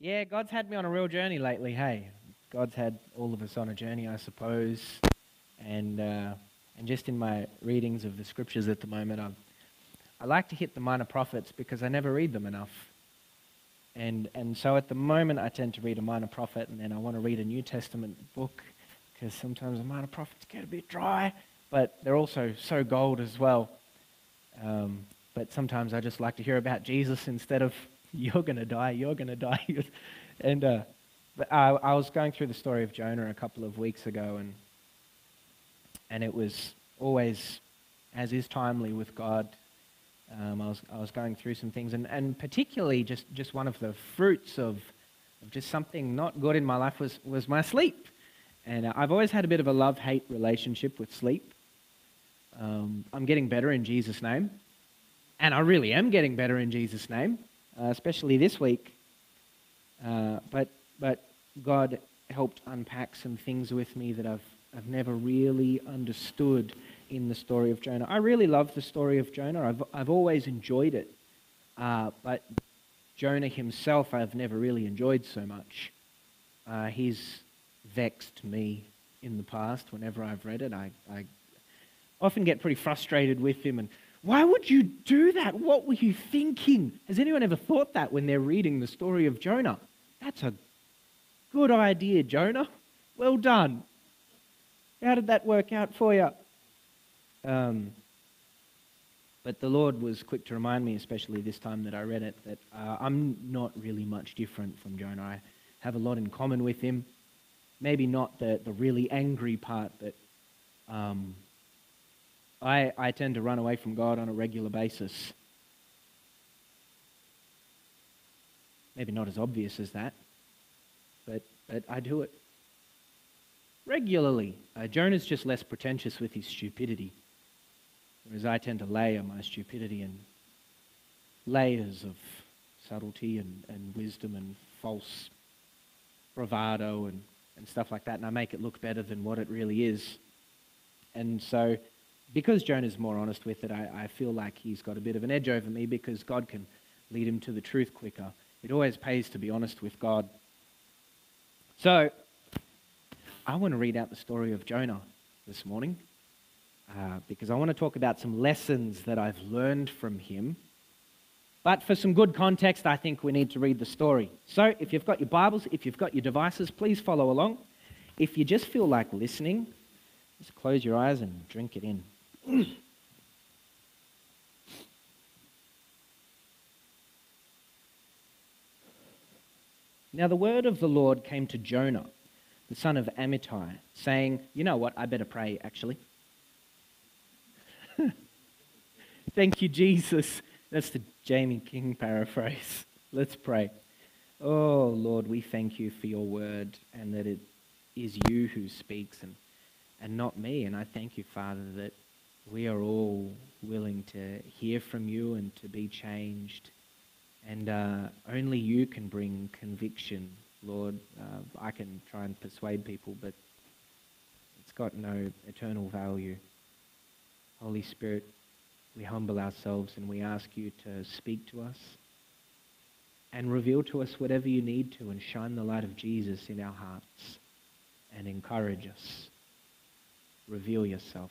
Yeah, God's had me on a real journey lately. Hey, God's had all of us on a journey, I suppose. And uh, and just in my readings of the scriptures at the moment, i I like to hit the minor prophets because I never read them enough. And and so at the moment, I tend to read a minor prophet, and then I want to read a New Testament book because sometimes the minor prophets get a bit dry, but they're also so gold as well. Um, but sometimes I just like to hear about Jesus instead of you're going to die, you're going to die. and uh, I, I was going through the story of Jonah a couple of weeks ago, and and it was always, as is timely with God. Um, I was I was going through some things, and, and particularly just, just one of the fruits of, of just something not good in my life was was my sleep, and uh, I've always had a bit of a love hate relationship with sleep. Um, I'm getting better in Jesus' name, and I really am getting better in Jesus' name uh, especially this week. Uh, but, but God helped unpack some things with me that I've, I've never really understood in the story of Jonah. I really love the story of Jonah. I've, I've always enjoyed it. Uh, but Jonah himself, I've never really enjoyed so much. Uh, he's vexed me in the past whenever I've read it. I, I often get pretty frustrated with him and why would you do that? What were you thinking? Has anyone ever thought that when they're reading the story of Jonah? That's a good idea, Jonah. Well done. How did that work out for you? Um, but the Lord was quick to remind me, especially this time that I read it, that uh, I'm not really much different from Jonah. I have a lot in common with him. Maybe not the, the really angry part that um, I, I tend to run away from God on a regular basis. Maybe not as obvious as that, but, but I do it regularly. Uh, Jonah's just less pretentious with his stupidity, whereas I tend to layer my stupidity in layers of subtlety and, and wisdom and false bravado and, and stuff like that, and I make it look better than what it really is. And so because Jonah's more honest with it, I, I feel like he's got a bit of an edge over me because God can lead him to the truth quicker. It always pays to be honest with God. So, I want to read out the story of Jonah this morning uh, because I want to talk about some lessons that I've learned from him. But for some good context, I think we need to read the story. So, if you've got your Bibles, if you've got your devices, please follow along. If you just feel like listening, just close your eyes and drink it in. now the word of the Lord came to Jonah, the son of Amittai, saying, You know what? I better pray, actually. Thank you, Jesus. That's the Jamie King paraphrase. Let's pray. Oh, Lord, we thank you for your word and that it is you who speaks and, and not me. And I thank you, Father, that we are all willing to hear from you and to be changed. And uh, only you can bring conviction, Lord. Uh, I can try and persuade people, but it's got no eternal value. Holy Spirit, we humble ourselves and we ask you to speak to us and reveal to us whatever you need to and shine the light of Jesus in our hearts and encourage us. Reveal yourself.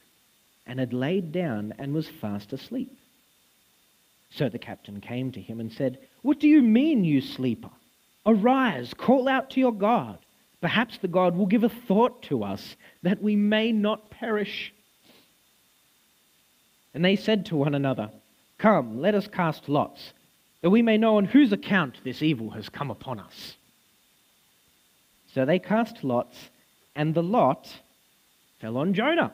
and had laid down and was fast asleep. So the captain came to him and said, What do you mean, you sleeper? Arise, call out to your God. Perhaps the God will give a thought to us that we may not perish. And they said to one another, Come, let us cast lots, that we may know on whose account this evil has come upon us. So they cast lots, and the lot fell on Jonah.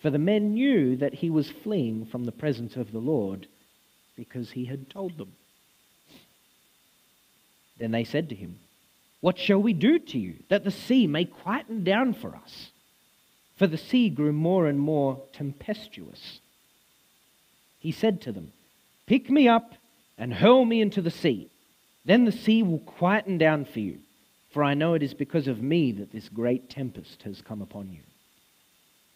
For the men knew that he was fleeing from the presence of the Lord because he had told them. Then they said to him, What shall we do to you that the sea may quieten down for us? For the sea grew more and more tempestuous. He said to them, Pick me up and hurl me into the sea. Then the sea will quieten down for you, for I know it is because of me that this great tempest has come upon you.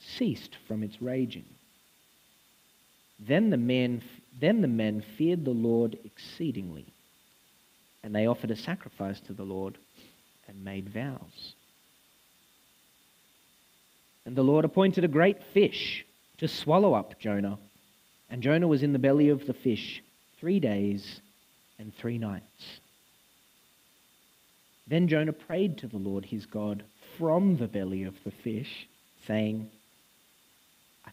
ceased from its raging. Then the men then the men feared the Lord exceedingly, and they offered a sacrifice to the Lord and made vows. And the Lord appointed a great fish to swallow up Jonah, and Jonah was in the belly of the fish three days and three nights. Then Jonah prayed to the Lord his God from the belly of the fish, saying,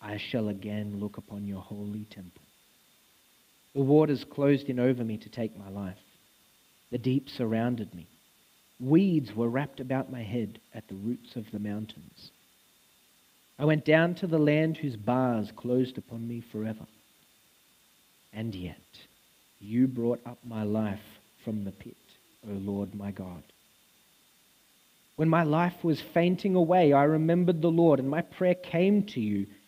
I shall again look upon your holy temple. The waters closed in over me to take my life. The deep surrounded me. Weeds were wrapped about my head at the roots of the mountains. I went down to the land whose bars closed upon me forever. And yet, you brought up my life from the pit, O Lord my God. When my life was fainting away, I remembered the Lord, and my prayer came to you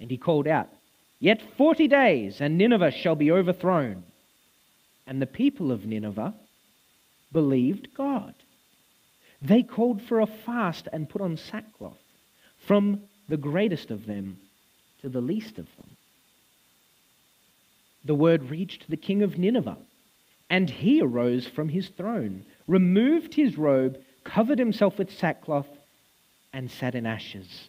And he called out, Yet forty days, and Nineveh shall be overthrown. And the people of Nineveh believed God. They called for a fast and put on sackcloth, from the greatest of them to the least of them. The word reached the king of Nineveh, and he arose from his throne, removed his robe, covered himself with sackcloth, and sat in ashes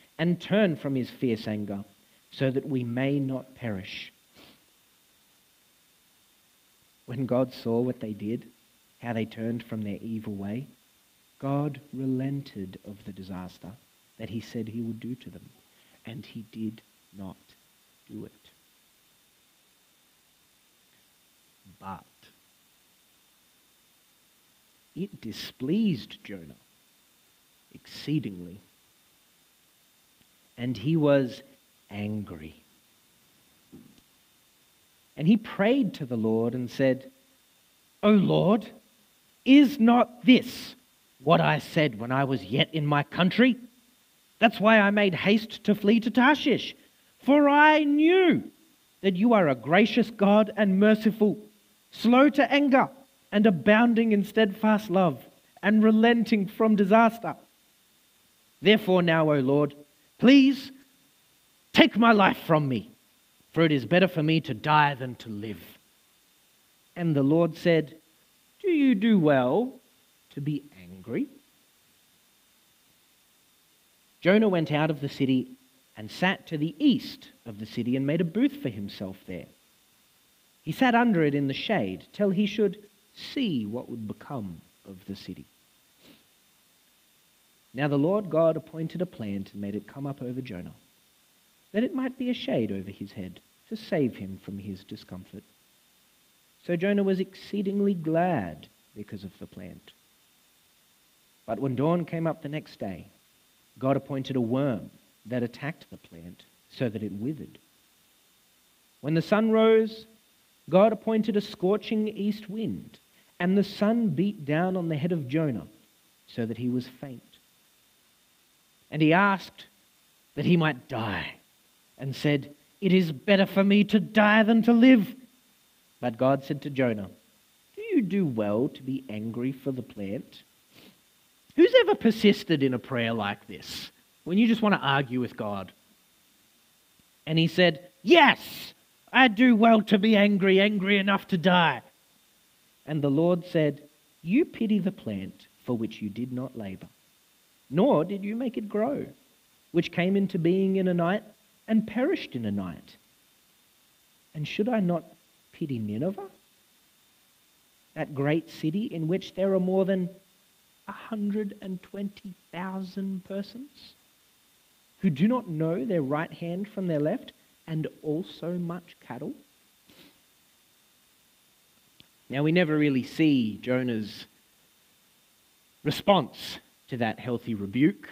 and turn from his fierce anger, so that we may not perish. When God saw what they did, how they turned from their evil way, God relented of the disaster that he said he would do to them, and he did not do it. But it displeased Jonah exceedingly, and he was angry. And he prayed to the Lord and said, O Lord, is not this what I said when I was yet in my country? That's why I made haste to flee to Tarshish, for I knew that you are a gracious God and merciful, slow to anger, and abounding in steadfast love, and relenting from disaster. Therefore, now, O Lord, please take my life from me, for it is better for me to die than to live. And the Lord said, Do you do well to be angry? Jonah went out of the city and sat to the east of the city and made a booth for himself there. He sat under it in the shade till he should see what would become of the city. Now the Lord God appointed a plant and made it come up over Jonah, that it might be a shade over his head to save him from his discomfort. So Jonah was exceedingly glad because of the plant. But when dawn came up the next day, God appointed a worm that attacked the plant so that it withered. When the sun rose, God appointed a scorching east wind, and the sun beat down on the head of Jonah so that he was faint. And he asked that he might die, and said, It is better for me to die than to live. But God said to Jonah, Do you do well to be angry for the plant? Who's ever persisted in a prayer like this when you just want to argue with God? And he said, Yes, I do well to be angry, angry enough to die. And the Lord said, You pity the plant for which you did not labor, nor did you make it grow, which came into being in a night and perished in a night. And should I not pity Nineveh, that great city in which there are more than 120,000 persons who do not know their right hand from their left, and also much cattle. Now, we never really see Jonah's response to that healthy rebuke.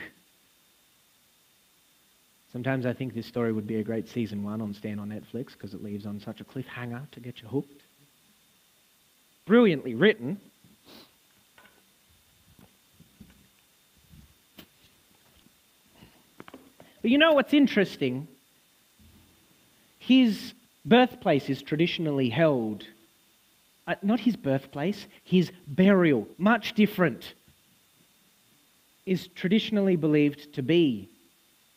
Sometimes I think this story would be a great season one on Stan on Netflix because it leaves on such a cliffhanger to get you hooked. Brilliantly written, But you know what's interesting? His birthplace is traditionally held, uh, not his birthplace, his burial, much different, is traditionally believed to be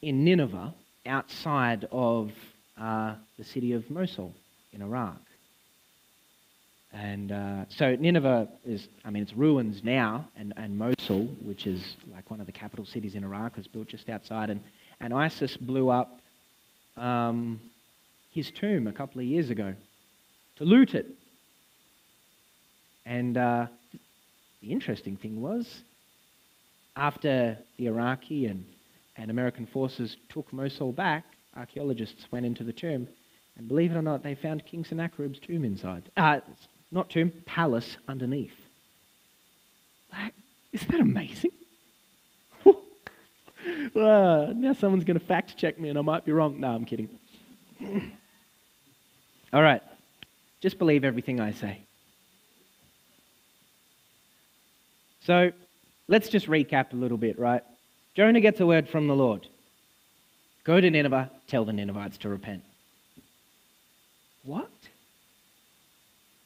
in Nineveh, outside of uh, the city of Mosul in Iraq. And uh, so Nineveh is, I mean, it's ruins now, and, and Mosul, which is like one of the capital cities in Iraq, was built just outside. And and ISIS blew up um, his tomb a couple of years ago to loot it. And uh, the interesting thing was, after the Iraqi and, and American forces took Mosul back, archaeologists went into the tomb, and believe it or not, they found King Sennacherib's tomb inside. Uh, not tomb, palace underneath. Like, isn't that amazing? uh, now someone's going to fact check me and I might be wrong. No, I'm kidding. All right. Just believe everything I say. So let's just recap a little bit, right? Jonah gets a word from the Lord Go to Nineveh, tell the Ninevites to repent. What?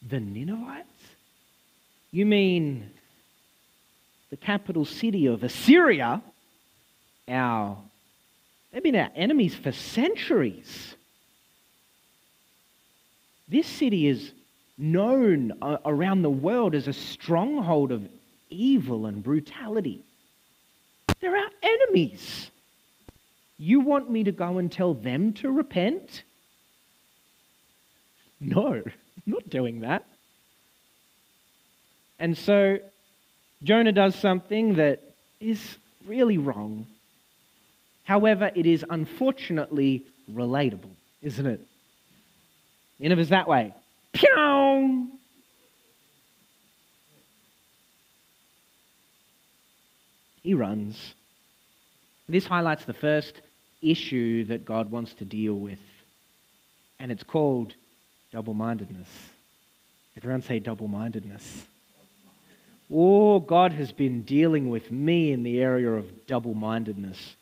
The Ninevites? You mean the capital city of Assyria, our they've been our enemies for centuries. This city is known around the world as a stronghold of evil and brutality. They're our enemies. You want me to go and tell them to repent? No, not doing that. And so Jonah does something that is really wrong. However, it is unfortunately relatable, isn't it? Nineveh's that way. He runs. This highlights the first issue that God wants to deal with, and it's called double mindedness. Everyone say double mindedness. Oh, God has been dealing with me in the area of double mindedness,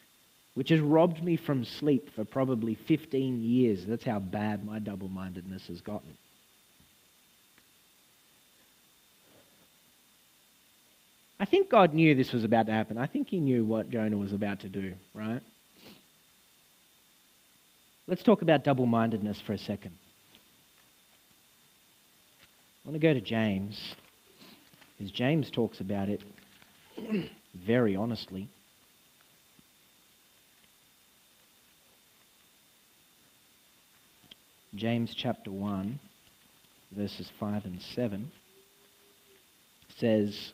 which has robbed me from sleep for probably 15 years. That's how bad my double mindedness has gotten. I think God knew this was about to happen. I think he knew what Jonah was about to do, right? Let's talk about double mindedness for a second. I want to go to James because James talks about it very honestly. James chapter 1, verses 5 and 7 says,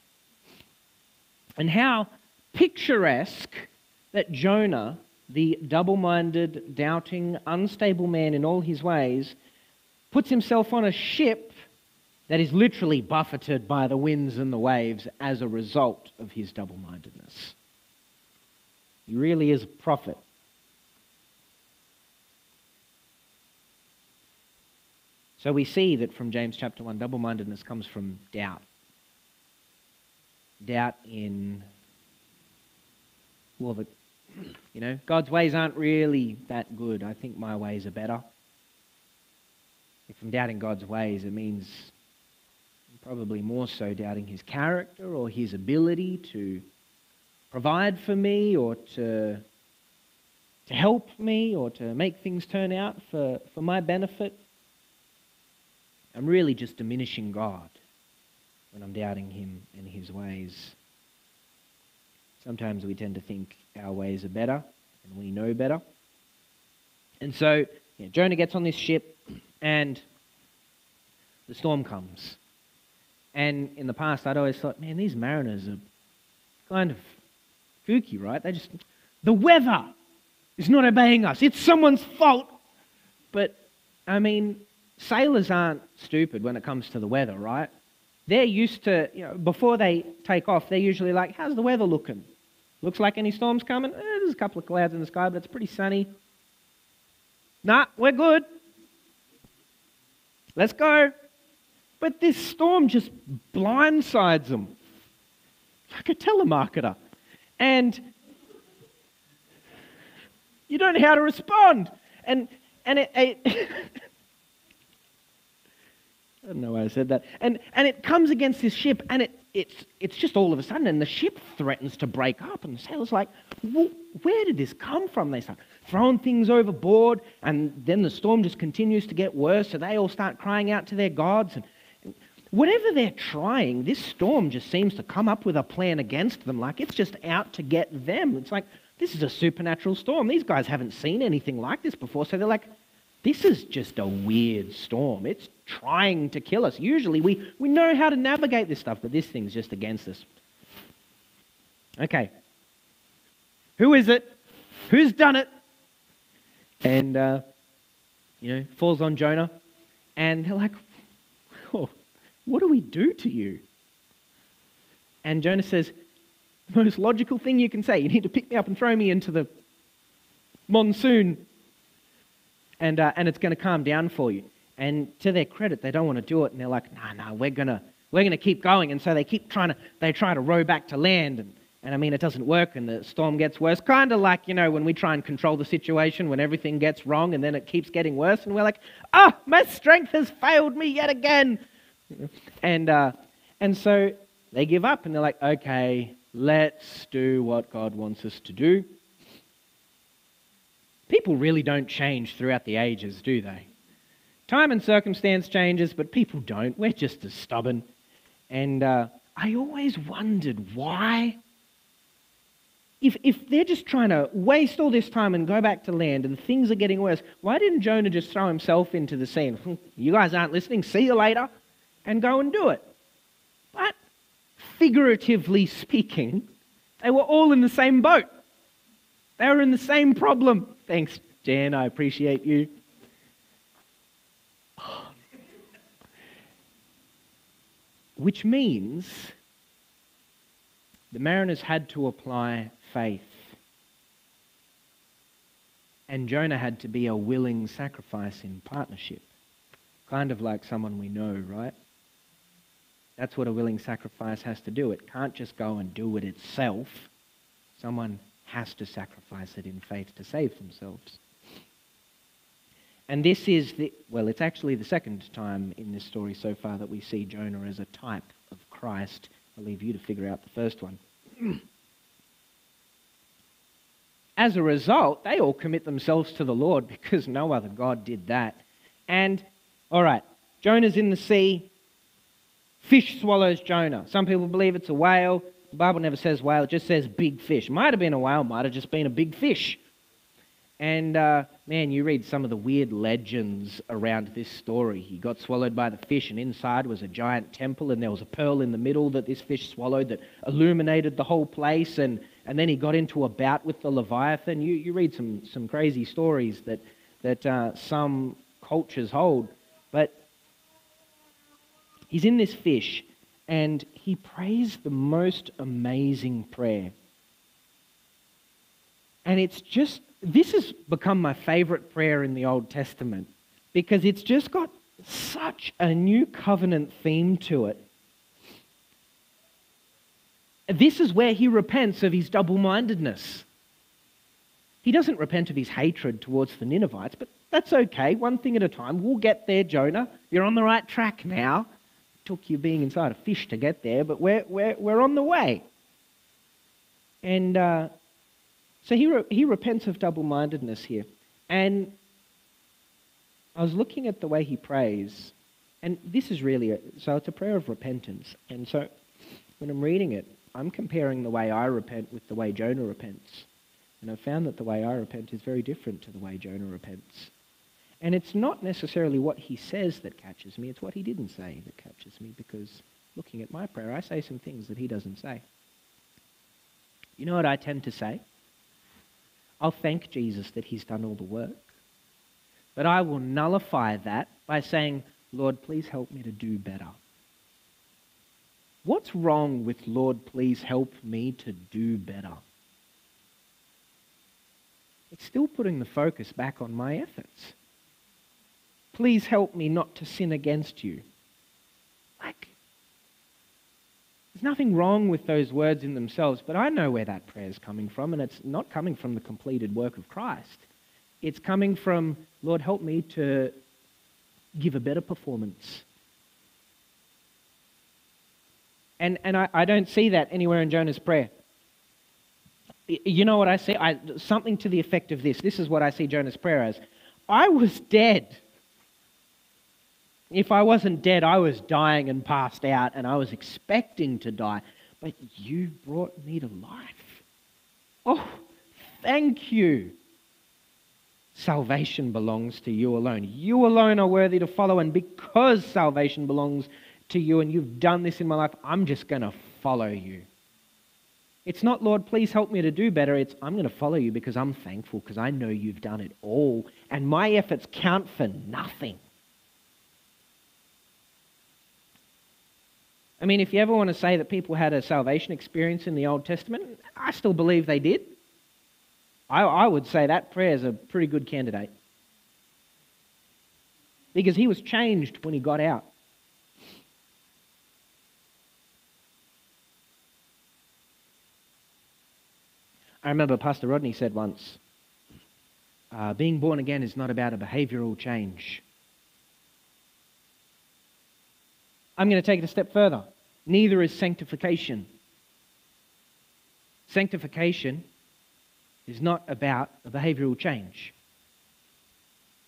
And how picturesque that Jonah, the double minded, doubting, unstable man in all his ways, puts himself on a ship that is literally buffeted by the winds and the waves as a result of his double mindedness. He really is a prophet. So we see that from James chapter 1, double mindedness comes from doubt. Doubt in, well, the, you know, God's ways aren't really that good. I think my ways are better. If I'm doubting God's ways, it means probably more so doubting his character or his ability to provide for me or to, to help me or to make things turn out for, for my benefit. I'm really just diminishing God when I'm doubting him and his ways. Sometimes we tend to think our ways are better and we know better. And so yeah, Jonah gets on this ship and the storm comes. And in the past, I'd always thought, man, these mariners are kind of kooky, right? They just, the weather is not obeying us. It's someone's fault. But, I mean, sailors aren't stupid when it comes to the weather, right? They're used to, you know, before they take off, they're usually like, how's the weather looking? Looks like any storms coming? Eh, there's a couple of clouds in the sky, but it's pretty sunny. Nah, we're good. Let's go. But this storm just blindsides them like a telemarketer. And you don't know how to respond. And, and it, it I don't know why I said that. And, and it comes against this ship, and it, it's, it's just all of a sudden, and the ship threatens to break up. And the sailor's like, where did this come from? They start throwing things overboard, and then the storm just continues to get worse. So they all start crying out to their gods. And Whatever they're trying, this storm just seems to come up with a plan against them, like it's just out to get them. It's like, this is a supernatural storm. These guys haven't seen anything like this before, so they're like, this is just a weird storm. It's trying to kill us. Usually we, we know how to navigate this stuff, but this thing's just against us. Okay. Who is it? Who's done it? And, uh, you know, falls on Jonah. And they're like, oh, what do we do to you? And Jonah says, the most logical thing you can say. You need to pick me up and throw me into the monsoon, and, uh, and it's going to calm down for you. And to their credit, they don't want to do it, and they're like, no, no, we're going to we're going to keep going. And so they keep trying to, they try to row back to land. And, and I mean, it doesn't work and the storm gets worse. Kind of like, you know, when we try and control the situation when everything gets wrong and then it keeps getting worse. And we're like, oh, my strength has failed me yet again. And, uh, and so they give up and they're like, okay, let's do what God wants us to do. People really don't change throughout the ages, do they? Time and circumstance changes, but people don't. We're just as stubborn. And uh, I always wondered why. If, if they're just trying to waste all this time and go back to land and things are getting worse, why didn't Jonah just throw himself into the sea? Hmm, you guys aren't listening, see you later, and go and do it? But figuratively speaking, they were all in the same boat. They were in the same problem. Thanks, Jan, I appreciate you. Which means the mariners had to apply faith. And Jonah had to be a willing sacrifice in partnership. Kind of like someone we know, right? That's what a willing sacrifice has to do. It can't just go and do it itself. Someone has to sacrifice it in faith to save themselves. And this is the, well, it's actually the second time in this story so far that we see Jonah as a type of Christ. I'll leave you to figure out the first one. As a result, they all commit themselves to the Lord because no other God did that. And, all right, Jonah's in the sea. Fish swallows Jonah. Some people believe it's a whale. The Bible never says whale, it just says big fish. Might have been a whale, might have just been a big fish. And uh, man, you read some of the weird legends around this story. He got swallowed by the fish, and inside was a giant temple, and there was a pearl in the middle that this fish swallowed that illuminated the whole place. And, and then he got into a bout with the Leviathan. You, you read some, some crazy stories that, that uh, some cultures hold. But he's in this fish, and he prays the most amazing prayer. And it's just this has become my favorite prayer in the Old Testament because it's just got such a new covenant theme to it. This is where he repents of his double mindedness. He doesn't repent of his hatred towards the Ninevites, but that's okay. One thing at a time. We'll get there, Jonah. You're on the right track now. It took you being inside a fish to get there, but we're, we're, we're on the way. And uh, so he, re- he repents of double mindedness here. And I was looking at the way he prays, and this is really, a, so it's a prayer of repentance. And so when I'm reading it, I'm comparing the way I repent with the way Jonah repents. And I've found that the way I repent is very different to the way Jonah repents. And it's not necessarily what he says that catches me, it's what he didn't say that catches me, because looking at my prayer, I say some things that he doesn't say. You know what I tend to say? I'll thank Jesus that he's done all the work. But I will nullify that by saying, Lord, please help me to do better. What's wrong with, Lord, please help me to do better? It's still putting the focus back on my efforts. Please help me not to sin against you. Like, there's nothing wrong with those words in themselves, but I know where that prayer is coming from, and it's not coming from the completed work of Christ. It's coming from, Lord, help me to give a better performance. And, and I, I don't see that anywhere in Jonah's prayer. You know what I see? I, something to the effect of this. This is what I see Jonah's prayer as. I was dead. If I wasn't dead, I was dying and passed out, and I was expecting to die. But you brought me to life. Oh, thank you. Salvation belongs to you alone. You alone are worthy to follow, and because salvation belongs to you and you've done this in my life, I'm just going to follow you. It's not, Lord, please help me to do better. It's, I'm going to follow you because I'm thankful because I know you've done it all, and my efforts count for nothing. I mean, if you ever want to say that people had a salvation experience in the Old Testament, I still believe they did. I, I would say that prayer is a pretty good candidate. Because he was changed when he got out. I remember Pastor Rodney said once uh, being born again is not about a behavioral change. I'm going to take it a step further. Neither is sanctification. Sanctification is not about a behavioral change,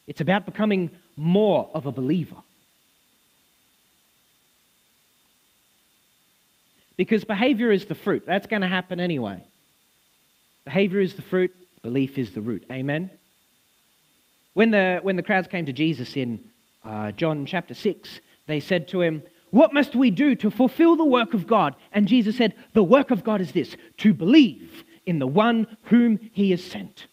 it's about becoming more of a believer. Because behavior is the fruit. That's going to happen anyway. Behavior is the fruit, belief is the root. Amen? When the, when the crowds came to Jesus in uh, John chapter 6, they said to him, What must we do to fulfill the work of God? And Jesus said, The work of God is this to believe in the one whom he has sent.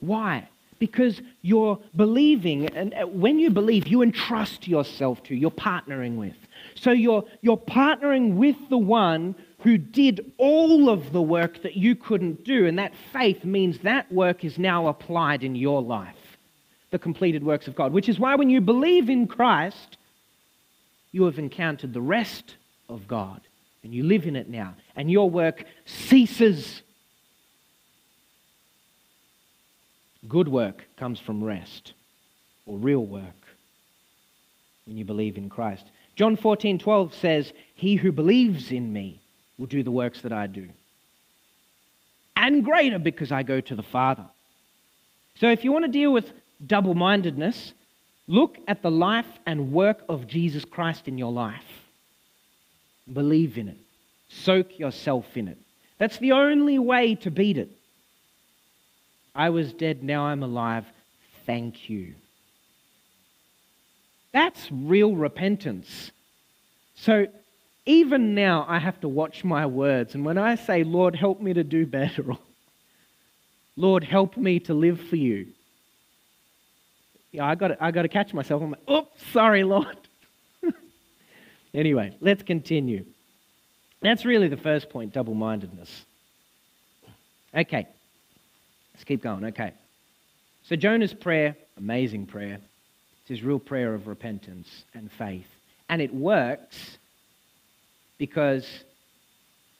Why? Because you're believing, and uh, when you believe, you entrust yourself to, you're partnering with. So you're, you're partnering with the one who did all of the work that you couldn't do. And that faith means that work is now applied in your life, the completed works of God. Which is why when you believe in Christ, you have encountered the rest of God and you live in it now. And your work ceases. Good work comes from rest or real work when you believe in Christ. John 14, 12 says, He who believes in me will do the works that I do. And greater because I go to the Father. So if you want to deal with double mindedness, look at the life and work of Jesus Christ in your life. Believe in it, soak yourself in it. That's the only way to beat it. I was dead, now I'm alive. Thank you. That's real repentance. So even now, I have to watch my words. And when I say, Lord, help me to do better, Lord, help me to live for you, I got I got to catch myself. I'm like, oops, sorry, Lord. anyway, let's continue. That's really the first point double mindedness. Okay, let's keep going. Okay. So, Jonah's prayer, amazing prayer. It's his real prayer of repentance and faith. And it works because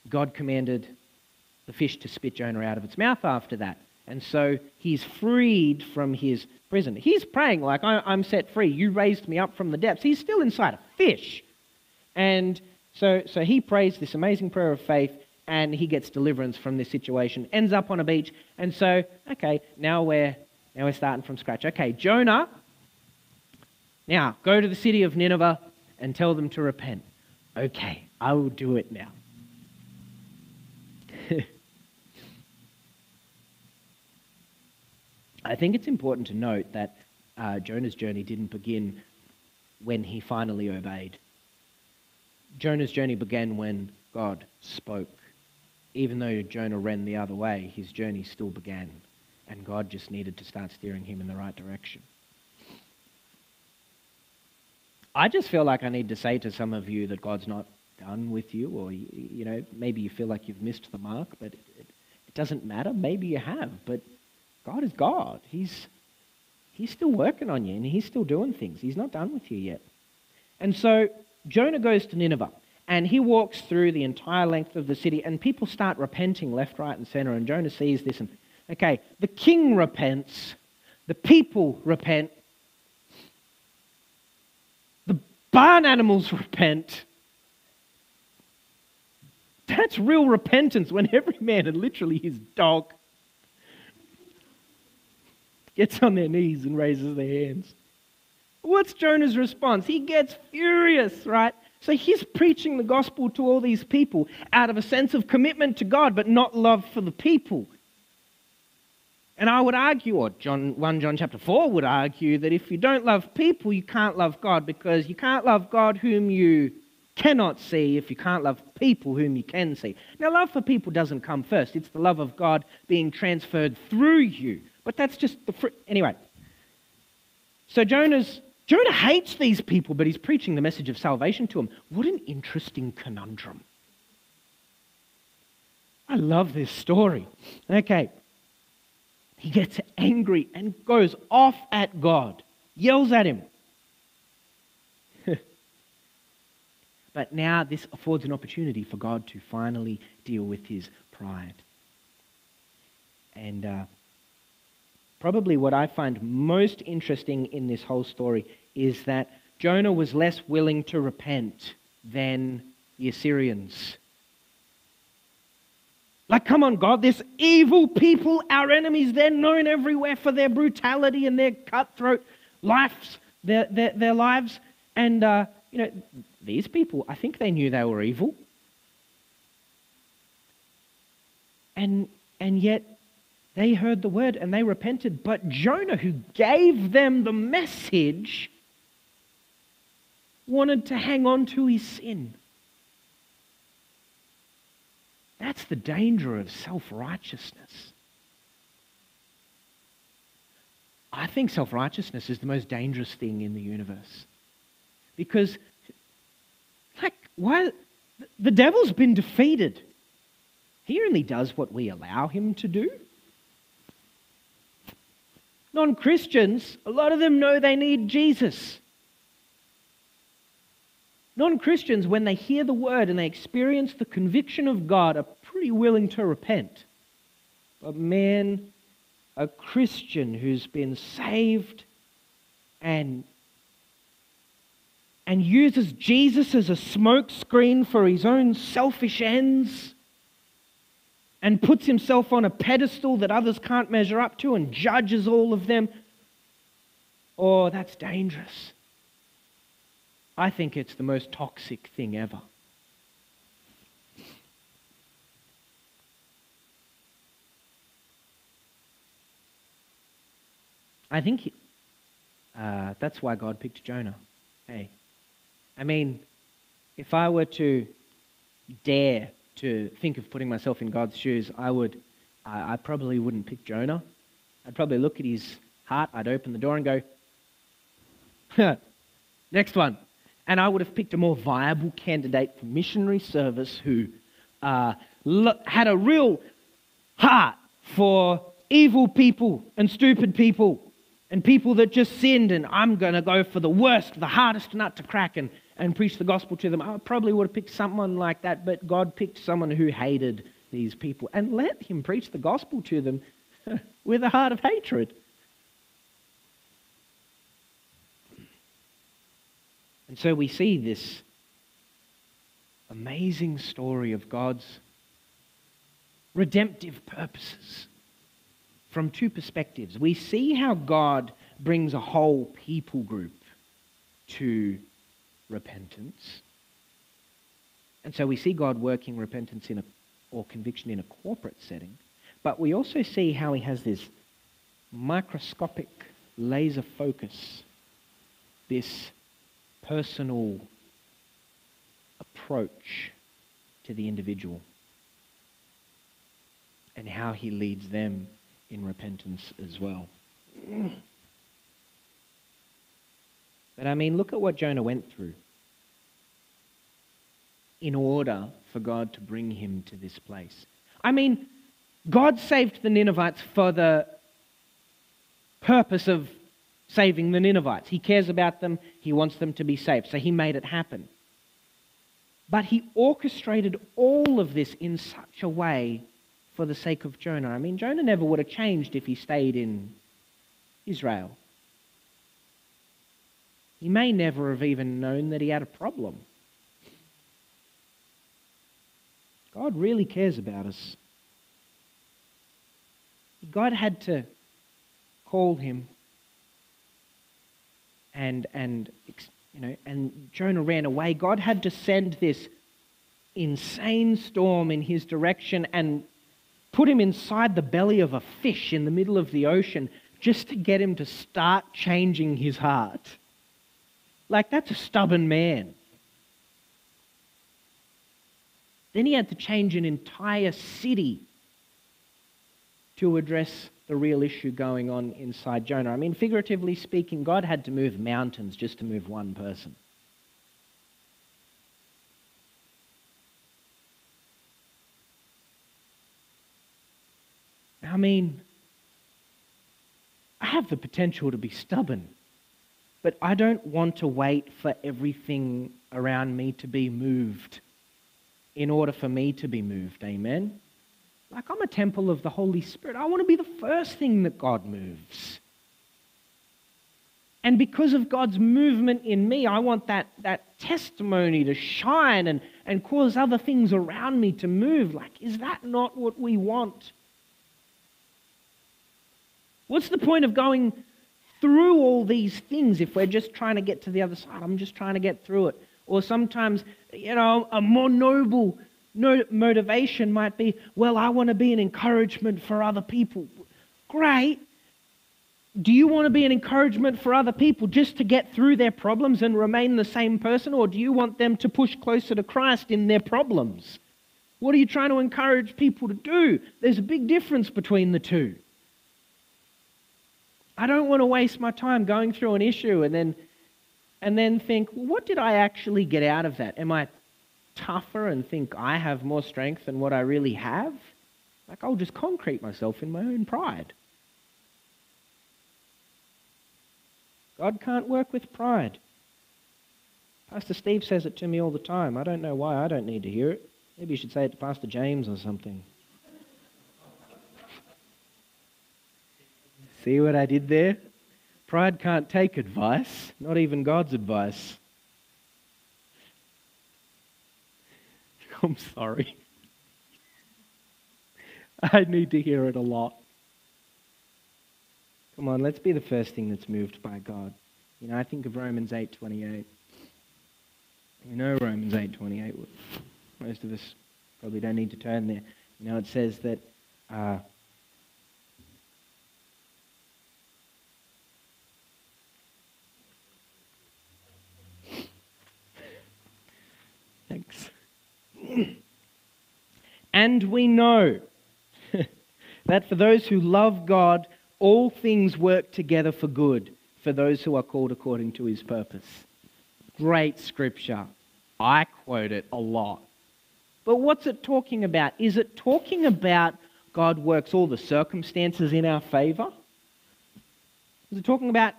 God commanded the fish to spit Jonah out of its mouth after that. And so he's freed from his prison. He's praying like, I'm set free. You raised me up from the depths. He's still inside a fish. And so, so he prays this amazing prayer of faith and he gets deliverance from this situation, ends up on a beach. And so, okay, now we're, now we're starting from scratch. Okay, Jonah, now go to the city of Nineveh and tell them to repent. Okay, I will do it now. I think it's important to note that uh, Jonah's journey didn't begin when he finally obeyed. Jonah's journey began when God spoke. Even though Jonah ran the other way, his journey still began, and God just needed to start steering him in the right direction. I just feel like I need to say to some of you that God's not done with you, or you know, maybe you feel like you've missed the mark, but it, it, doesn't matter. Maybe you have, but God is God. He's He's still working on you, and He's still doing things. He's not done with you yet. And so Jonah goes to Nineveh, and he walks through the entire length of the city, and people start repenting left, right, and center. And Jonah sees this, and okay, the king repents, the people repent, the barn animals repent, that's real repentance when every man and literally his dog gets on their knees and raises their hands. What's Jonah's response? He gets furious, right? So he's preaching the gospel to all these people out of a sense of commitment to God, but not love for the people. And I would argue, or John 1 John chapter 4 would argue, that if you don't love people, you can't love God because you can't love God whom you cannot see if you can't love people whom you can see. Now, love for people doesn't come first, it's the love of God being transferred through you. But that's just the fruit. Anyway, so Jonah's Jonah hates these people, but he's preaching the message of salvation to them. What an interesting conundrum. I love this story. Okay. He gets angry and goes off at God, yells at him. but now this affords an opportunity for God to finally deal with his pride. And uh, probably what I find most interesting in this whole story is that Jonah was less willing to repent than the Assyrians. Like, come on, God, this evil people, our enemies, they're known everywhere for their brutality and their cutthroat lives, their, their, their lives. And, uh, you know, these people, I think they knew they were evil. And, and yet, they heard the word and they repented. But Jonah, who gave them the message, wanted to hang on to his sin. That's the danger of self righteousness. I think self righteousness is the most dangerous thing in the universe. Because, like, why? The devil's been defeated. He only does what we allow him to do. Non Christians, a lot of them know they need Jesus. Non Christians, when they hear the word and they experience the conviction of God, are pretty willing to repent. But man, a Christian who's been saved and, and uses Jesus as a smokescreen for his own selfish ends and puts himself on a pedestal that others can't measure up to and judges all of them, oh, that's dangerous. I think it's the most toxic thing ever. I think he, uh, that's why God picked Jonah. Hey, I mean, if I were to dare to think of putting myself in God's shoes, I would, I, I probably wouldn't pick Jonah. I'd probably look at his heart. I'd open the door and go, next one. And I would have picked a more viable candidate for missionary service who uh, had a real heart for evil people and stupid people and people that just sinned, and I'm going to go for the worst, the hardest nut to crack and, and preach the gospel to them. I probably would have picked someone like that, but God picked someone who hated these people and let him preach the gospel to them with a heart of hatred. And so we see this amazing story of God's redemptive purposes from two perspectives. We see how God brings a whole people group to repentance. And so we see God working repentance in a, or conviction in a corporate setting. But we also see how he has this microscopic laser focus, this personal approach to the individual and how he leads them in repentance as well. But I mean, look at what Jonah went through in order for God to bring him to this place. I mean, God saved the Ninevites for the purpose of saving the Ninevites. He cares about them, he wants them to be saved. So he made it happen. But he orchestrated all of this in such a way for the sake of Jonah. I mean, Jonah never would have changed if he stayed in Israel. He may never have even known that he had a problem. God really cares about us. God had to call him and, and, you know, and Jonah ran away. God had to send this insane storm in his direction and put him inside the belly of a fish in the middle of the ocean just to get him to start changing his heart. Like, that's a stubborn man. Then he had to change an entire city to address the real issue going on inside Jonah. I mean, figuratively speaking, God had to move mountains just to move one person. I mean, I have the potential to be stubborn, but I don't want to wait for everything around me to be moved in order for me to be moved. Amen? Like I'm a temple of the Holy Spirit. I want to be the first thing that God moves. And because of God's movement in me, I want that, that testimony to shine and, and cause other things around me to move. Like, is that not what we want? What's the point of going through all these things if we're just trying to get to the other side? I'm just trying to get through it. Or sometimes, you know, a more noble motivation might be, well, I want to be an encouragement for other people. Great. Do you want to be an encouragement for other people just to get through their problems and remain the same person? Or do you want them to push closer to Christ in their problems? What are you trying to encourage people to do? There's a big difference between the two. I don't want to waste my time going through an issue and then and then think, what did I actually get out of that? Am I tougher and think I have more strength than what I really have? Like I'll just concrete myself in my own pride. God can't work with pride. Pastor Steve says it to me all the time. I don't know why I don't need to hear it. Maybe you should say it to Pastor James or something. See what I did there? Pride can't take advice, not even God's advice. I'm sorry. I need to hear it a lot. Come on, let's be the first thing that's moved by God. You know, I think of Romans 8:28. You know Romans 8:28. Most of us probably don't need to turn there. You know, it says that uh, Thanks. and we know that for those who love God, all things work together for good for those who are called according to his purpose. Great scripture. I quote it a lot. But what's it talking about? Is it talking about God works all the circumstances in our favor? Is it talking about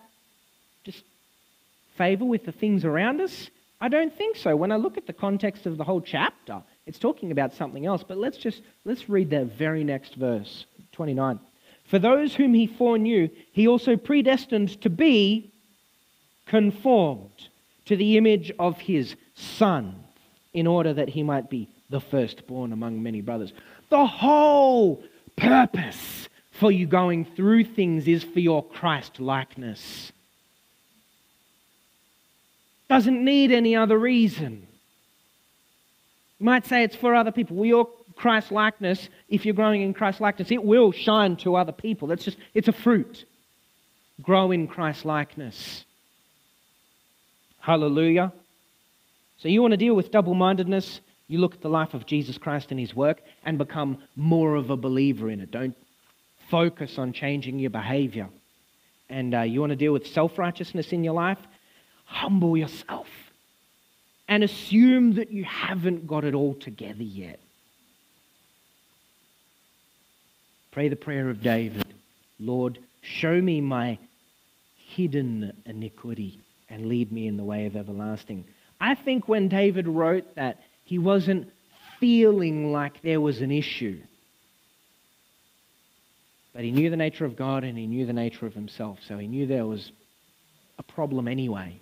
just favor with the things around us? I don't think so. When I look at the context of the whole chapter, it's talking about something else. But let's just let's read the very next verse, 29. For those whom he foreknew, he also predestined to be conformed to the image of his son, in order that he might be the firstborn among many brothers. The whole purpose for you going through things is for your Christ likeness. Doesn't need any other reason. You might say it's for other people. Your Christ likeness, if you're growing in Christ likeness, it will shine to other people. It's just, it's a fruit. Grow in Christ likeness. Hallelujah. So you want to deal with double mindedness? You look at the life of Jesus Christ and his work and become more of a believer in it. Don't focus on changing your behavior. And uh, you want to deal with self righteousness in your life? Humble yourself and assume that you haven't got it all together yet. Pray the prayer of David Lord, show me my hidden iniquity and lead me in the way of everlasting. I think when David wrote that, he wasn't feeling like there was an issue. But he knew the nature of God and he knew the nature of himself, so he knew there was a problem anyway.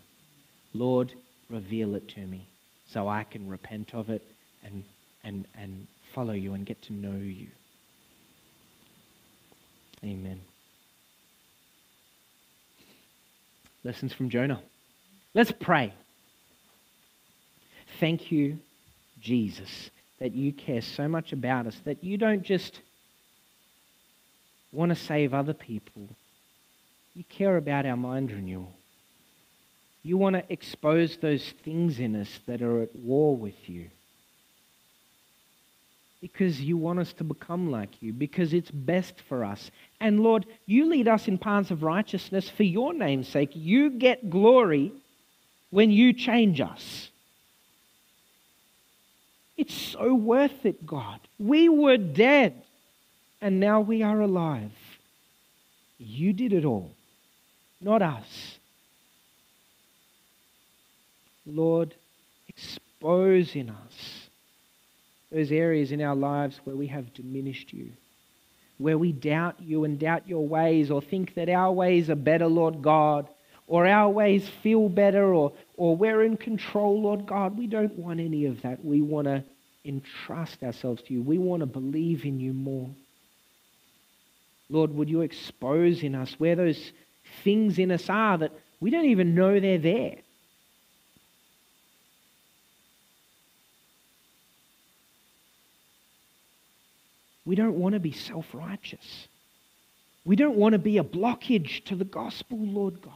Lord, reveal it to me so I can repent of it and, and, and follow you and get to know you. Amen. Lessons from Jonah. Let's pray. Thank you, Jesus, that you care so much about us, that you don't just want to save other people, you care about our mind renewal. You want to expose those things in us that are at war with you. because you want us to become like you, because it's best for us. And Lord, you lead us in paths of righteousness for your name's sake. You get glory when you change us. It's so worth it, God. We were dead, and now we are alive. You did it all, not us. Lord, expose in us those areas in our lives where we have diminished you, where we doubt you and doubt your ways, or think that our ways are better, Lord God, or our ways feel better, or, or we're in control, Lord God. We don't want any of that. We want to entrust ourselves to you. We want to believe in you more. Lord, would you expose in us where those things in us are that we don't even know they're there? We don't want to be self righteous. We don't want to be a blockage to the gospel, Lord God.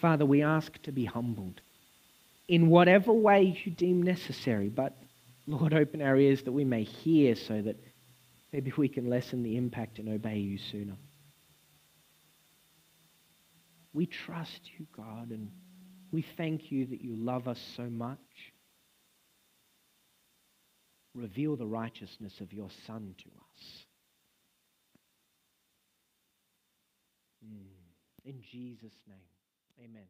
Father, we ask to be humbled in whatever way you deem necessary, but Lord, open our ears that we may hear so that maybe we can lessen the impact and obey you sooner. We trust you, God, and we thank you that you love us so much reveal the righteousness of your Son to us. Mm. In Jesus' name, amen.